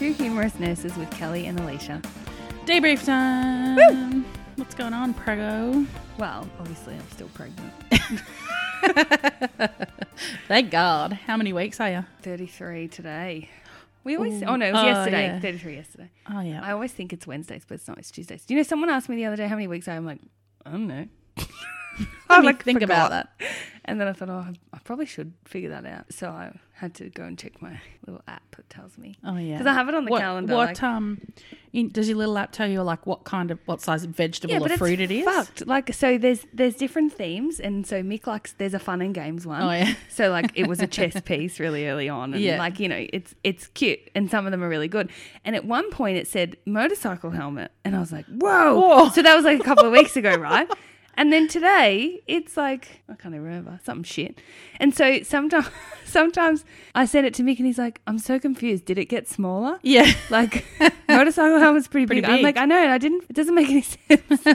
Two humorous nurses with Kelly and Alicia. Debrief time. What's going on, Prego? Well, obviously, I'm still pregnant. Thank God. How many weeks are you? 33 today. We always, Ooh. oh no, it was Oh, yesterday. yeah. 33 yesterday. Oh yeah. I always think it's Wednesdays, but it's not. It's Tuesdays. Do you know, someone asked me the other day how many weeks I am. I'm like, I don't know. Let I me like think about that. And then I thought, oh, I- probably should figure that out. So I had to go and check my little app that tells me. Oh yeah. Because I have it on the what, calendar. What like- um, in, does your little app tell you like what kind of what size of vegetable or fruit it is? Fucked. Like so, there's there's different themes, and so Mick likes there's a fun and games one. Oh yeah. So like it was a chess piece really early on, and Yeah. like you know it's it's cute, and some of them are really good. And at one point it said motorcycle helmet, and I was like, whoa! Whoa. So that was like a couple of weeks ago, right? And then today it's like I can't even remember something shit. And so sometimes sometimes I send it to Mick, and he's like, I'm so confused. Did it get smaller? Yeah. Like motorcycle helmet's pretty, Pretty big. I'm like, I know, I didn't. It doesn't make any sense.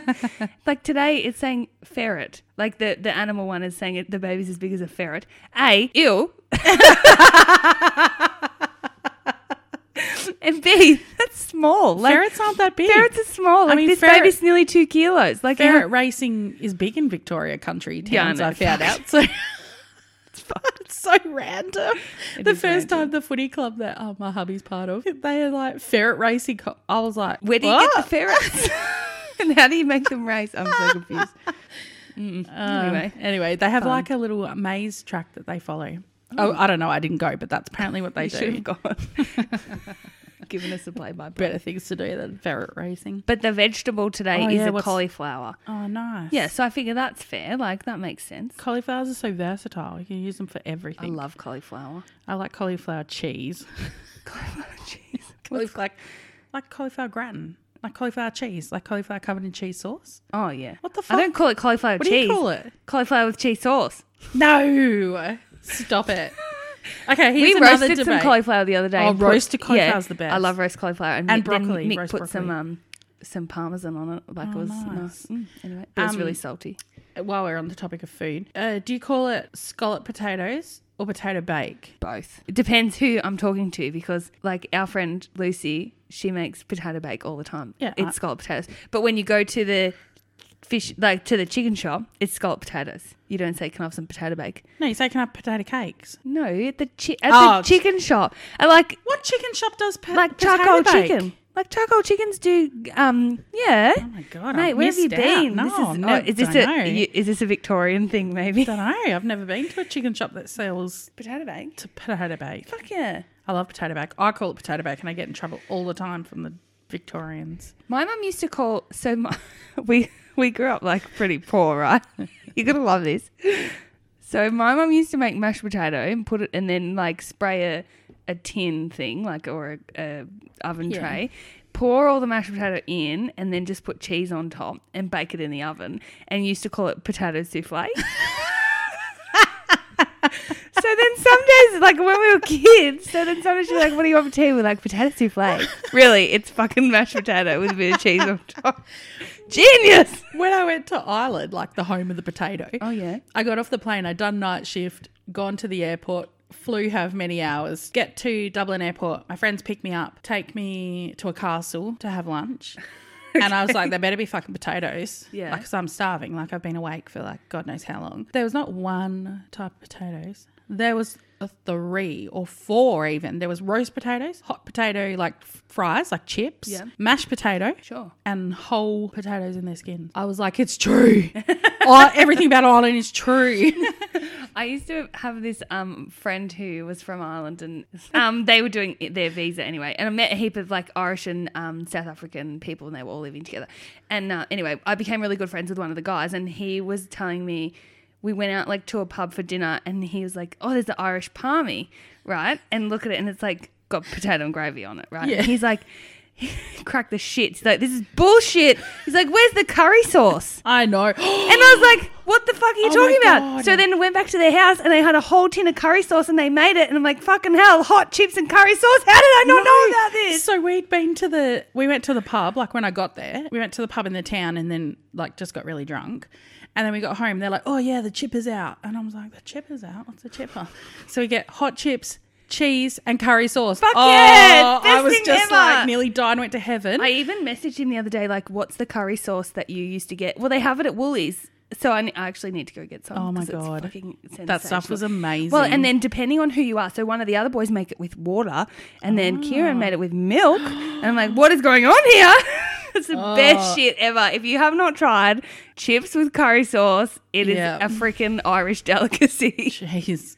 like today, it's saying ferret. Like the the animal one is saying it. The baby's as big as a ferret. A ew. and B that's small. Like Ferrets aren't that big. ferrets are small. Like mean, this ferret- baby's nearly two kilos. Like Ferret how- racing is big in Victoria country Yeah, I towns. I found out. So it's. So random. It the first random. time the footy club that uh, my hubby's part of, they are like ferret racing. Co- I was like, where do you what? get the ferrets? and how do you make them race? I'm so confused. Mm. Um, anyway, anyway, they have fun. like a little maze track that they follow. Oh, I don't know. I didn't go, but that's apparently what they you do. Given us a play by play. Better things to do than ferret racing. But the vegetable today Oh, is yeah, a what's- cauliflower. Oh, nice. Yeah, so I figure that's fair. Like that makes sense. Cauliflowers are so versatile. You can use them for everything. I love cauliflower. I like cauliflower cheese. Cauliflower cheese. cauliflower, like cauliflower gratin, like cauliflower cheese, like cauliflower covered in cheese sauce. Oh yeah. What the fuck? I don't call it cauliflower What cheese. do you call it? Cauliflower with cheese sauce. No, stop it. Okay, here's we another roasted some cauliflower the other day. Oh, and put- roasted cauliflower's yeah, the best. I love roast cauliflower and, And then broccoli, Mick roast put some broccoli. um some parmesan on it. Like Oh, it was nice. nice. Mm, anyway, it was Um, really salty. While we're on the topic of food, uh, do you call it scallop potatoes or potato bake? Both. It depends who I'm talking to because, like, our friend Lucy, she makes potato bake all the time. Yeah, It's I- scallop potatoes. But when you go to the fish, like, to the chicken shop, it's scallop potatoes. You don't say, can I have some potato bake? No, you say can I have potato cakes. No, at the, chi- at Oh, the chicken shop. I like, What chicken shop does po- like potato charcoal bake? chicken. Like charcoal chickens do, um, yeah. Oh my god, Mate, I've where have you missed out. been? No, this is, no, oh, is this don't a know. you- is this a Victorian thing? Maybe don't know. I've never been to a chicken shop that sells potato bake. to potato bake. Fuck yeah. I love potato bake. I call it potato bake, and I get in trouble all the time from the Victorians. My mum used to call so my, we we grew up like pretty poor, right? You're gonna love this. So my mum used to make mashed potato and put it and then like spray a, a tin thing like or a, a oven Yeah. tray. Pour all the mashed potato in and then just put cheese on top and bake it in the oven and used to call it potato souffle. so then some days, like when we were kids, so then sometimes she's like, What do you want for tea? We're like, Potato souffle. really, it's fucking mashed potato with a bit of cheese on top. Genius! When I went to Ireland, like the home of the potato, Oh, yeah. I got off the plane. I'd done night shift, gone to the airport, flew have many hours, get to Dublin Airport. My friends pick me up, take me to a castle to have lunch. And I was like, there better be fucking potatoes. Yeah. Like, 'cause I'm starving. Like, I've been awake for like God knows how long. There was not one type of potatoes. There was three or four even. There was roast potatoes, hot potato like fries, like chips, Yeah. mashed potato, Sure. and whole potatoes in their skins. I was like, it's true. oh, everything about Ireland is true. I used to have this um friend who was from Ireland, and um they were doing their visa anyway. And I met a heap of like Irish and um South African people, and they were all living together. And uh, anyway, I became really good friends with one of the guys, and he was telling me we went out like to a pub for dinner, and he was like, "Oh, there's the Irish palmy, right?" And look at it, and it's like got potato and gravy on it, right? Yeah. And he's like. He cracked the shit. He's like, this is bullshit. He's like, where's the curry sauce? I know. And I was like, what the fuck are you Oh talking about? So then we went back to their house and they had a whole tin of curry sauce and they made it. And I'm like, fucking hell, hot chips and curry sauce? How did I not know about this? So we'd been to the we went to the pub like when I got there. We went to the pub in the town and then like just got really drunk. And then we got home. They're like, "Oh yeah, the chipper's out." And I was like, "The chipper's out? What's a chipper?" So we get hot chips cheese, and curry sauce. Fuck oh, yeah, I was thing just ever. like nearly died and went to heaven. I even messaged him the other day, like, "What's the curry sauce that you used to get?" Well, they have it at Woolies, so I, I actually need to go get some. Oh my God. that stuff was amazing. Well, and then depending on who you are, so one of the other boys make it with water, and then Ah. Kieran made it with milk, and I'm like, "What is going on here?" it's the Oh. best shit ever. If you have not tried chips with curry sauce, it is Yeah. a freaking Irish delicacy. Jeez.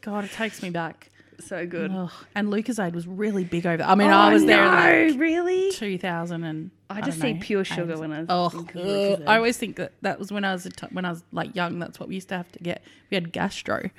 God, it takes me back. so good. And Lucozade was really big over. I mean, Oh, I was there no, like really. 2000 and I don't just see know, pure sugar when I Oh, ugh. Lucozade. I always think that that was when I was a t- when I was like young. That's what we used to have to get. We had gastro.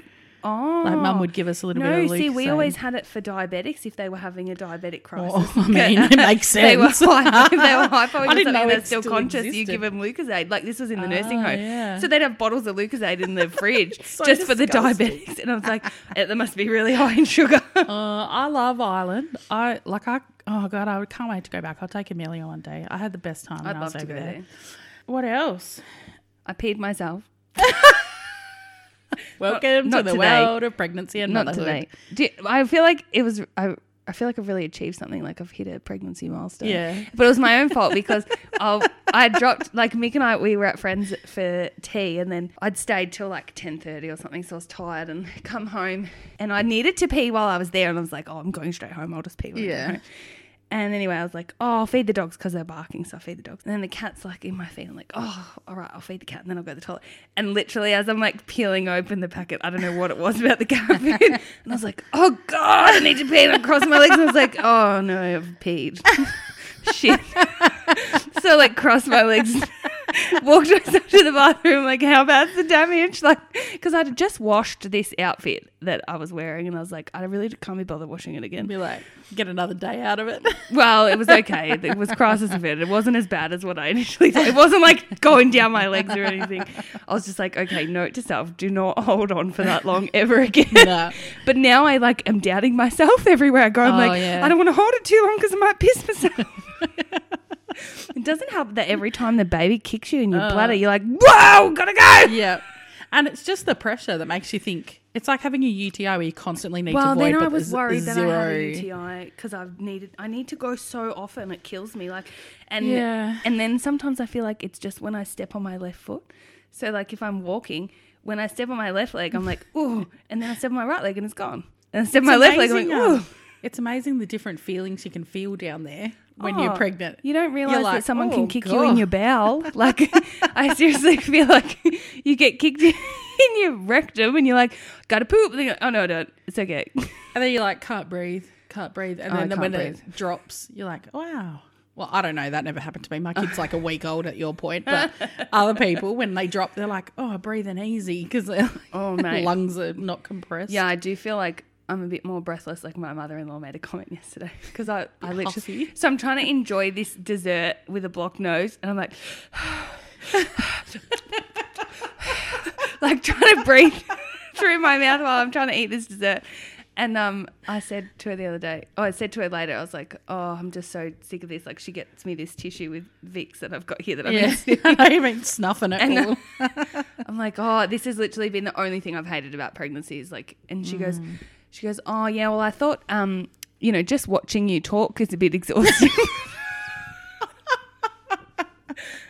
Oh, Like mum would give us a little No, bit of see, we always had it for diabetics if they were having a diabetic crisis. Oh, I mean, it makes They were sense. hypo, if they were hypo I didn't know they're still, still conscious. You give them Lucozade. Like this was in the nursing Ah, home, yeah. so they'd have bottles of Lucozade in the fridge So just for the diabetics. And I was like, eh, that must be really high in sugar. Uh, I love Ireland. I like I. Oh god, I can't wait to go back. I'll take Amelia one day. I had the best time when I'd I was over there. there. What else? I peed myself. Welcome not to the today. world of pregnancy and Not motherhood. today. Do you- I feel like it was. I, I feel like I've really achieved something. Like I've hit a pregnancy milestone. Yeah. But it was my own fault because I I dropped like Mick and I we were at friends for tea and then I'd stayed till like ten thirty or something, so I was tired and come home and I needed to pee while I was there and I was like, oh, I'm going straight home. I'll just pee. When I Yeah. home. And anyway, I was like, oh, I'll feed the dogs because they're barking, so I feed the dogs. And then the cat's like in my feet. I'm like, oh, all right, I'll feed the cat, and then I'll go to the toilet. And literally, as I'm like peeling open the packet, I don't know what it was about the cat food, and I was like, oh god, I need to pee. And I crossed my legs, and I was like, oh no, I've peed. Shit. so like crossed my legs, walked myself to the bathroom. Like, how bad's the damage? Like, because I'd just washed this outfit that I was wearing, and I was like, I really can't be bothered washing it again. Be like, get another day out of it. Well, it was okay. It was crisis averted. It wasn't as bad as what I initially thought. It wasn't like going down my legs or anything. I was just like, okay, note to self, do not hold on for that long ever again. No. But now I like am doubting myself everywhere I go. I'm Oh, like, yeah. I don't want to hold it too long because I might piss myself. It doesn't help that every time the baby kicks you in your Oh. bladder, you're like, whoa, gotta go. yeah. And it's just the pressure that makes you think. It's like having a UTI where you constantly need to Well, then I but was there's worried that. I had a UTI because I've needed. I need to go so often; it kills me. Like, and Yeah. and then sometimes I feel like it's just when I step on my left foot. So like if I'm walking, when I step on my left leg, I'm like ooh, and then I step on my right leg and it's gone. And I step on my left leg, I'm like ooh. um, It's amazing the different feelings you can feel down there when you're Oh, pregnant. You don't realize like, that someone "Oh, can kick you in your bowel. Like, I seriously feel like you get kicked in your rectum and you're like, gotta poop. Like, oh, no, don't. It's okay. And then you're like, can't breathe, can't breathe. And Oh, I then when can't it drops, you're like, wow. Well, I don't know. That never happened to me. My kid's like a week old at your point. But other people, when they drop, they're like, oh, I'm breathing easy because their Oh, mate. lungs are not compressed. Yeah, I do feel like I'm a bit more breathless. Like my mother-in-law made a comment yesterday because I, I literally. So I'm trying to enjoy this dessert with a blocked nose, and I'm like, like trying to breathe through my mouth while I'm trying to eat this dessert. And um, I said to her the other day, oh, I said to her later, I was like, oh, I'm just so sick of this. Like, she gets me this tissue with Vicks that I've got here that I've Yeah. been sniffing. I even snuffing it. And, all. I'm like, oh, this has literally been the only thing I've hated about pregnancy is like, and she goes, she goes, oh yeah, well I thought, um, you know, just watching you talk is a bit exhausting.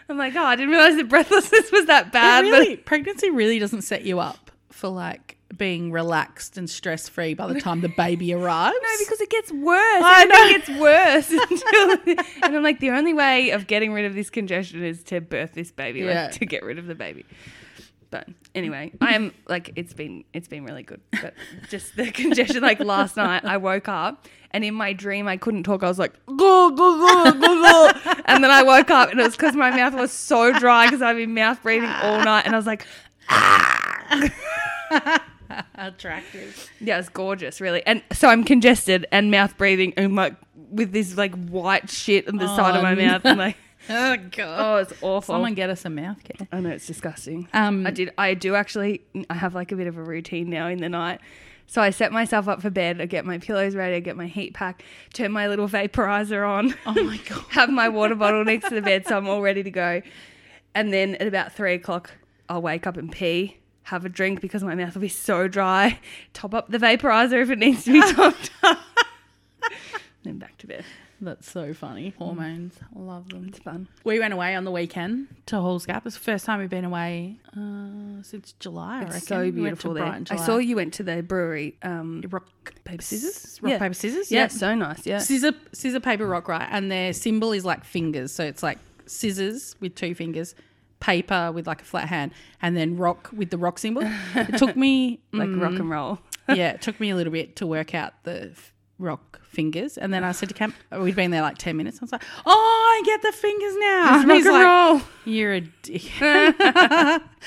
I'm like, oh, I didn't realize that breathlessness was that It bad. really, pregnancy really doesn't set you up for like being relaxed and stress free by the time the baby arrives. No, because it gets worse. I Everything gets worse. Until, and I'm like, the only way of getting rid of this congestion is to birth this baby, Yeah. like to get rid of the baby. But anyway, I am like it's been it's been really good. But just the congestion. Like last night, I woke up and in my dream I couldn't talk. I was like, go go go go go, and then I woke up and it was because my mouth was so dry because I've been mouth breathing all night, and I was like, ah! attractive. yeah, it's gorgeous, really. And so I'm congested and mouth breathing and like with this like white shit on the side of my Oh, mouth. I'm like, Oh god. oh, it's awful. Someone get us a mouth care. I know it's disgusting. Um, I did. I do actually. I have like a bit of a routine now in the night. So I set myself up for bed. I get my pillows ready. I get my heat pack. Turn my little vaporizer on. Oh my god. have my water bottle next to the bed, so I'm all ready to go. And then at about three o'clock, I'll wake up and pee. have a drink because my mouth will be so dry. Top up the vaporizer if it needs to be topped up. then back to bed. That's so funny. Hormones. I love them. It's fun. We went away on the weekend to Halls Gap. It's the first time we've been away uh, since July. I. It's so We went to beautiful there. Brighton, I July. saw you went to the brewery. Um, rock paper scissors. rock yeah. paper scissors. Yeah, so nice. Yeah. scissor scissor paper rock right, and their symbol is like fingers. So it's like scissors with two fingers, paper with like a flat hand, and then rock with the rock symbol. It took me Like mm, rock and roll. yeah, it took me a little bit to work out the f- rock fingers, and then I said to Cam, we'd been there like ten minutes. I was like, "Oh, I get the fingers now." And he's like. "You're a dick."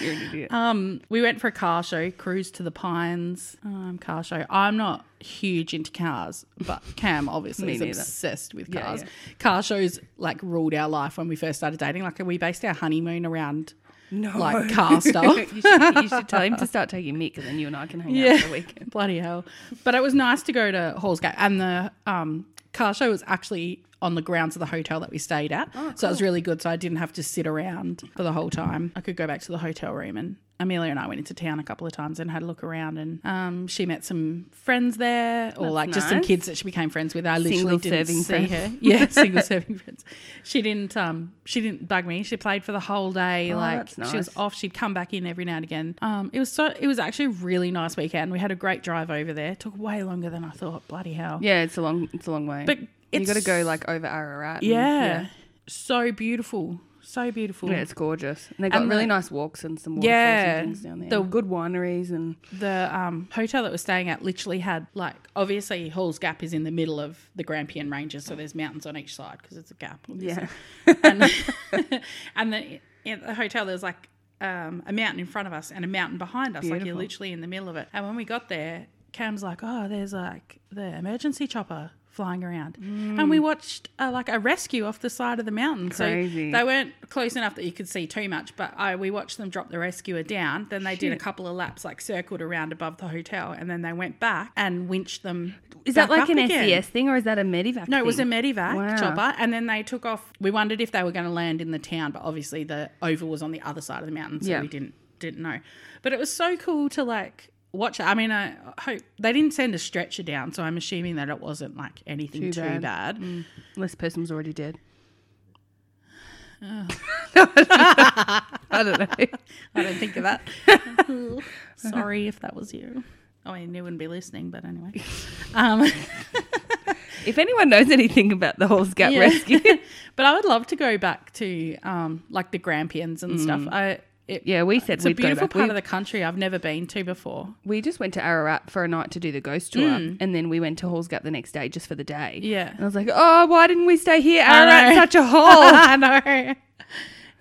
You're an idiot. Um, we went for a car show, cruise to the Pines um, car show. I'm not huge into cars, but Cam obviously is obsessed with Yeah, cars. yeah. Car shows like ruled our life when we first started dating. Like we based our honeymoon around no. like car stuff. you, should, you should tell him to start taking Mick, and then you and I can hang out for the weekend. Bloody hell. But it was nice to go to Halls Gap. And the um, car show was actually on the grounds of the hotel that we stayed at. So it was really good. So I didn't have to sit around for the whole time. I could go back to the hotel room and Amelia and I went into town a couple of times and had a look around and um, she met some friends there or That's like just some kids that she became friends with. I literally Single didn't serving see friends. her. Yeah, single serving friends. She didn't um she didn't bug me. She played for the whole day. Oh, like that's she was off. She'd come back in every now and again. Um, it was so it was actually a really nice weekend. We had a great drive over there. It took way longer than I thought. Bloody hell! Yeah, it's a long, it's a long way. But you got to go like over Ararat. and- yeah, so beautiful, so beautiful. yeah, yeah, it's gorgeous. And they got And really the- nice walks and some waterfalls Yeah, and things down there. the- The good wineries and the um, hotel that we're staying at literally had like obviously Halls Gap is in the middle of the Grampian Ranges, so there's mountains on each side because it's a gap. obviously. yeah, and and the, in the hotel there's like um, a mountain in front of us and a mountain behind us, like you're literally in the middle of it. And when we got there, Cam's like, "Oh, there's like the emergency chopper." Flying around, and we watched uh, like a rescue off the side of the mountain. Crazy. So they weren't close enough that you could see too much, but I, we watched them drop the rescuer down. Then they did a couple of laps, like circled around above the hotel, and then they went back and winched them. is that like an again. SES thing or is that a Medivac? No, it was a thing? Medivac Wow. chopper, and then they took off. We wondered if they were going to land in the town, but obviously the oval was on the other side of the mountain, so Yeah. we didn't didn't know. But it was so cool to like watch. it. I mean, I hope they didn't send a stretcher down, so I'm assuming that it wasn't like anything too, Too bad. bad. Mm. Unless the person was already dead. I don't know. I don't think of that. Sorry if that was you. Oh, I mean, you wouldn't be listening, but anyway. Um, If anyone knows anything about the Halls Gap Yeah. rescue, but I would love to go back to um, like the Grampians and stuff. I it, yeah, we said it's a beautiful part We- of the country I've never been to before. we just went to Ararat for a night to do the ghost tour, and then we went to Halls Gap the next day just for the day. Mm. Yeah. and I was like, oh, why didn't we stay here? Ararat's such a hole. I know.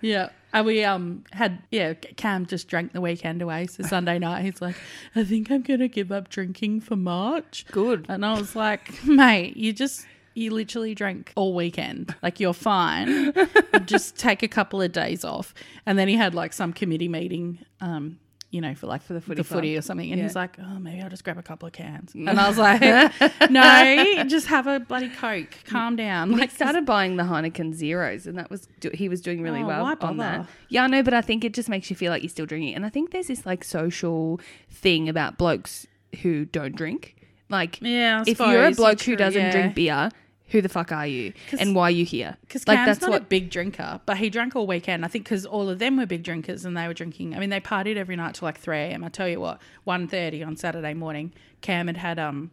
Yeah. And we um had yeah Cam just drank the weekend away. So Sunday night he's like, I think I'm gonna give up drinking for March. Good. And I was like, mate, you just you literally drank all weekend. Like you're fine. just take a couple of days off. And then he had like some committee meeting, um, you know, for like for the footy the footy or something. And Yeah. he's like, oh, maybe I'll just grab a couple of cans. And I was like, no, just have a bloody coke. Calm down. Mick Like started buying the Heineken Zeros, and that was do- he was doing really Oh, well on that. Yeah, I know, but I think it just makes you feel like you're still drinking. And I think there's this like social thing about blokes who don't drink. Like, Yeah, if you're a bloke true, who doesn't yeah. drink beer, who the fuck are you, and why are you here? Because like Cam's not a big drinker, but he drank all weekend. I think because all of them were big drinkers and they were drinking. I mean, they partied every night till like three a.m. I tell you what, 1.30 on Saturday morning, Cam had had um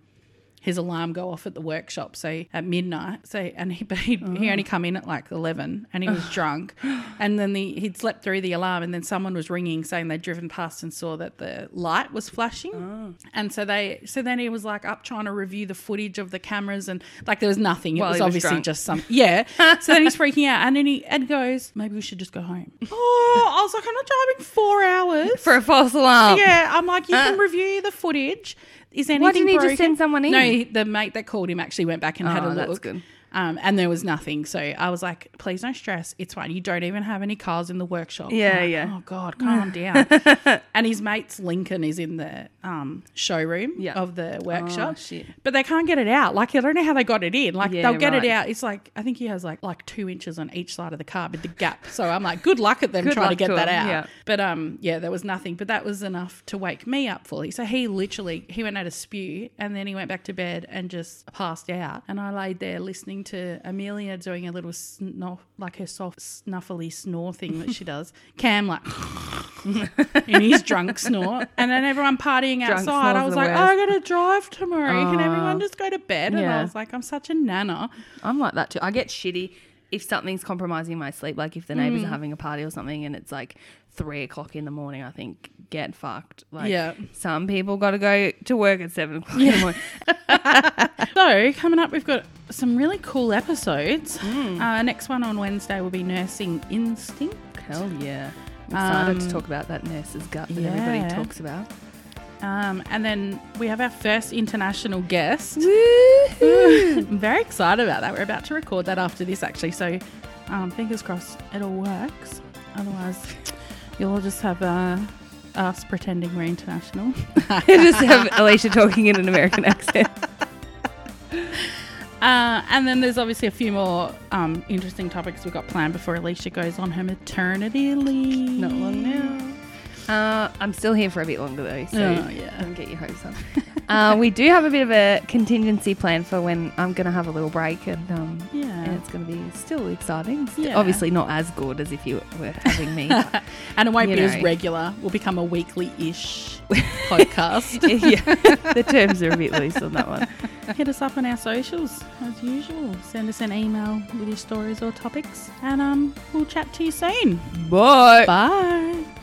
his alarm go off at the workshop, so at midnight. So and he but he he only come in at like eleven, and he was drunk, and then the he'd slept through the alarm, and then someone was ringing saying they'd driven past and saw that the light was flashing, oh. and so they so then he was like up trying to review the footage of the cameras, and like there was nothing. It While was was obviously drunk. just some yeah. so then he's freaking out, and then he Ed goes, maybe we should just go home. Oh, I was like, I'm not driving four hours. for a false alarm. Yeah, I'm like, you can review the footage. Is anything Why didn't he just send someone in? No, he- the mate that called him actually went back and had oh, a Oh, look. that's good. Um, and there was nothing. So I was like, please don't stress. It's fine. You don't even have any cars in the workshop. Yeah, like, yeah. Oh, God, calm down. and his mate's Lincoln is in the um, showroom Yeah. of the workshop. Oh, shit. But they can't get it out. Like, I don't know how they got it in. Like, Yeah, they'll get it out. It's like, I think he has like like two inches on each side of the car with the gap. So I'm like, good luck at them Good trying to get to that him, out. yeah. But um, yeah, there was nothing. But that was enough to wake me up fully. So he literally he went out to spew and then he went back to bed and just passed out. And I laid there listening to Amelia doing a little snuff, like her soft snuffly snore thing that she does. Cam like in his drunk snort, and then everyone partying Drunk outside. I was like, oh, I got to drive tomorrow. Can Oh. everyone just go to bed? And I was like, I'm such a nana. I'm like that too. I get shitty if something's compromising my sleep, like if the neighbors Mm. are having a party or something and it's like three o'clock in the morning, I think get fucked. Like Yeah. some people got to go to work at seven o'clock in the morning. So, coming up, we've got some really cool episodes. Mm. Uh, next one on Wednesday will be Nursing Instinct. Hell yeah. I'm excited to Um, talk about that nurse's gut that yeah. everybody talks about. Um, and then we have our first international guest. I'm very excited about that. We're about to record that after this, actually. So, um, fingers crossed it all works. Otherwise, you'll just have uh, us pretending we're international. Just have Alicia talking in an American accent. Uh, and then there's obviously a few more um, interesting topics we've got planned before Alicia goes on her maternity leave. Not long now. Uh, I'm still here for a bit longer though, so Oh, yeah. don't get your hopes up. uh, we do have a bit of a contingency plan for when I'm going to have a little break, and um, Yeah. and it's going to be still exciting. St- Yeah. Obviously, not as good as if you were having me. but- And it won't be as regular. We'll become a weekly ish podcast. yeah, the terms are a bit loose on that one. Hit us up on our socials as usual. Send us an email with your stories or topics. And um, we'll chat to you soon. Bye. Bye.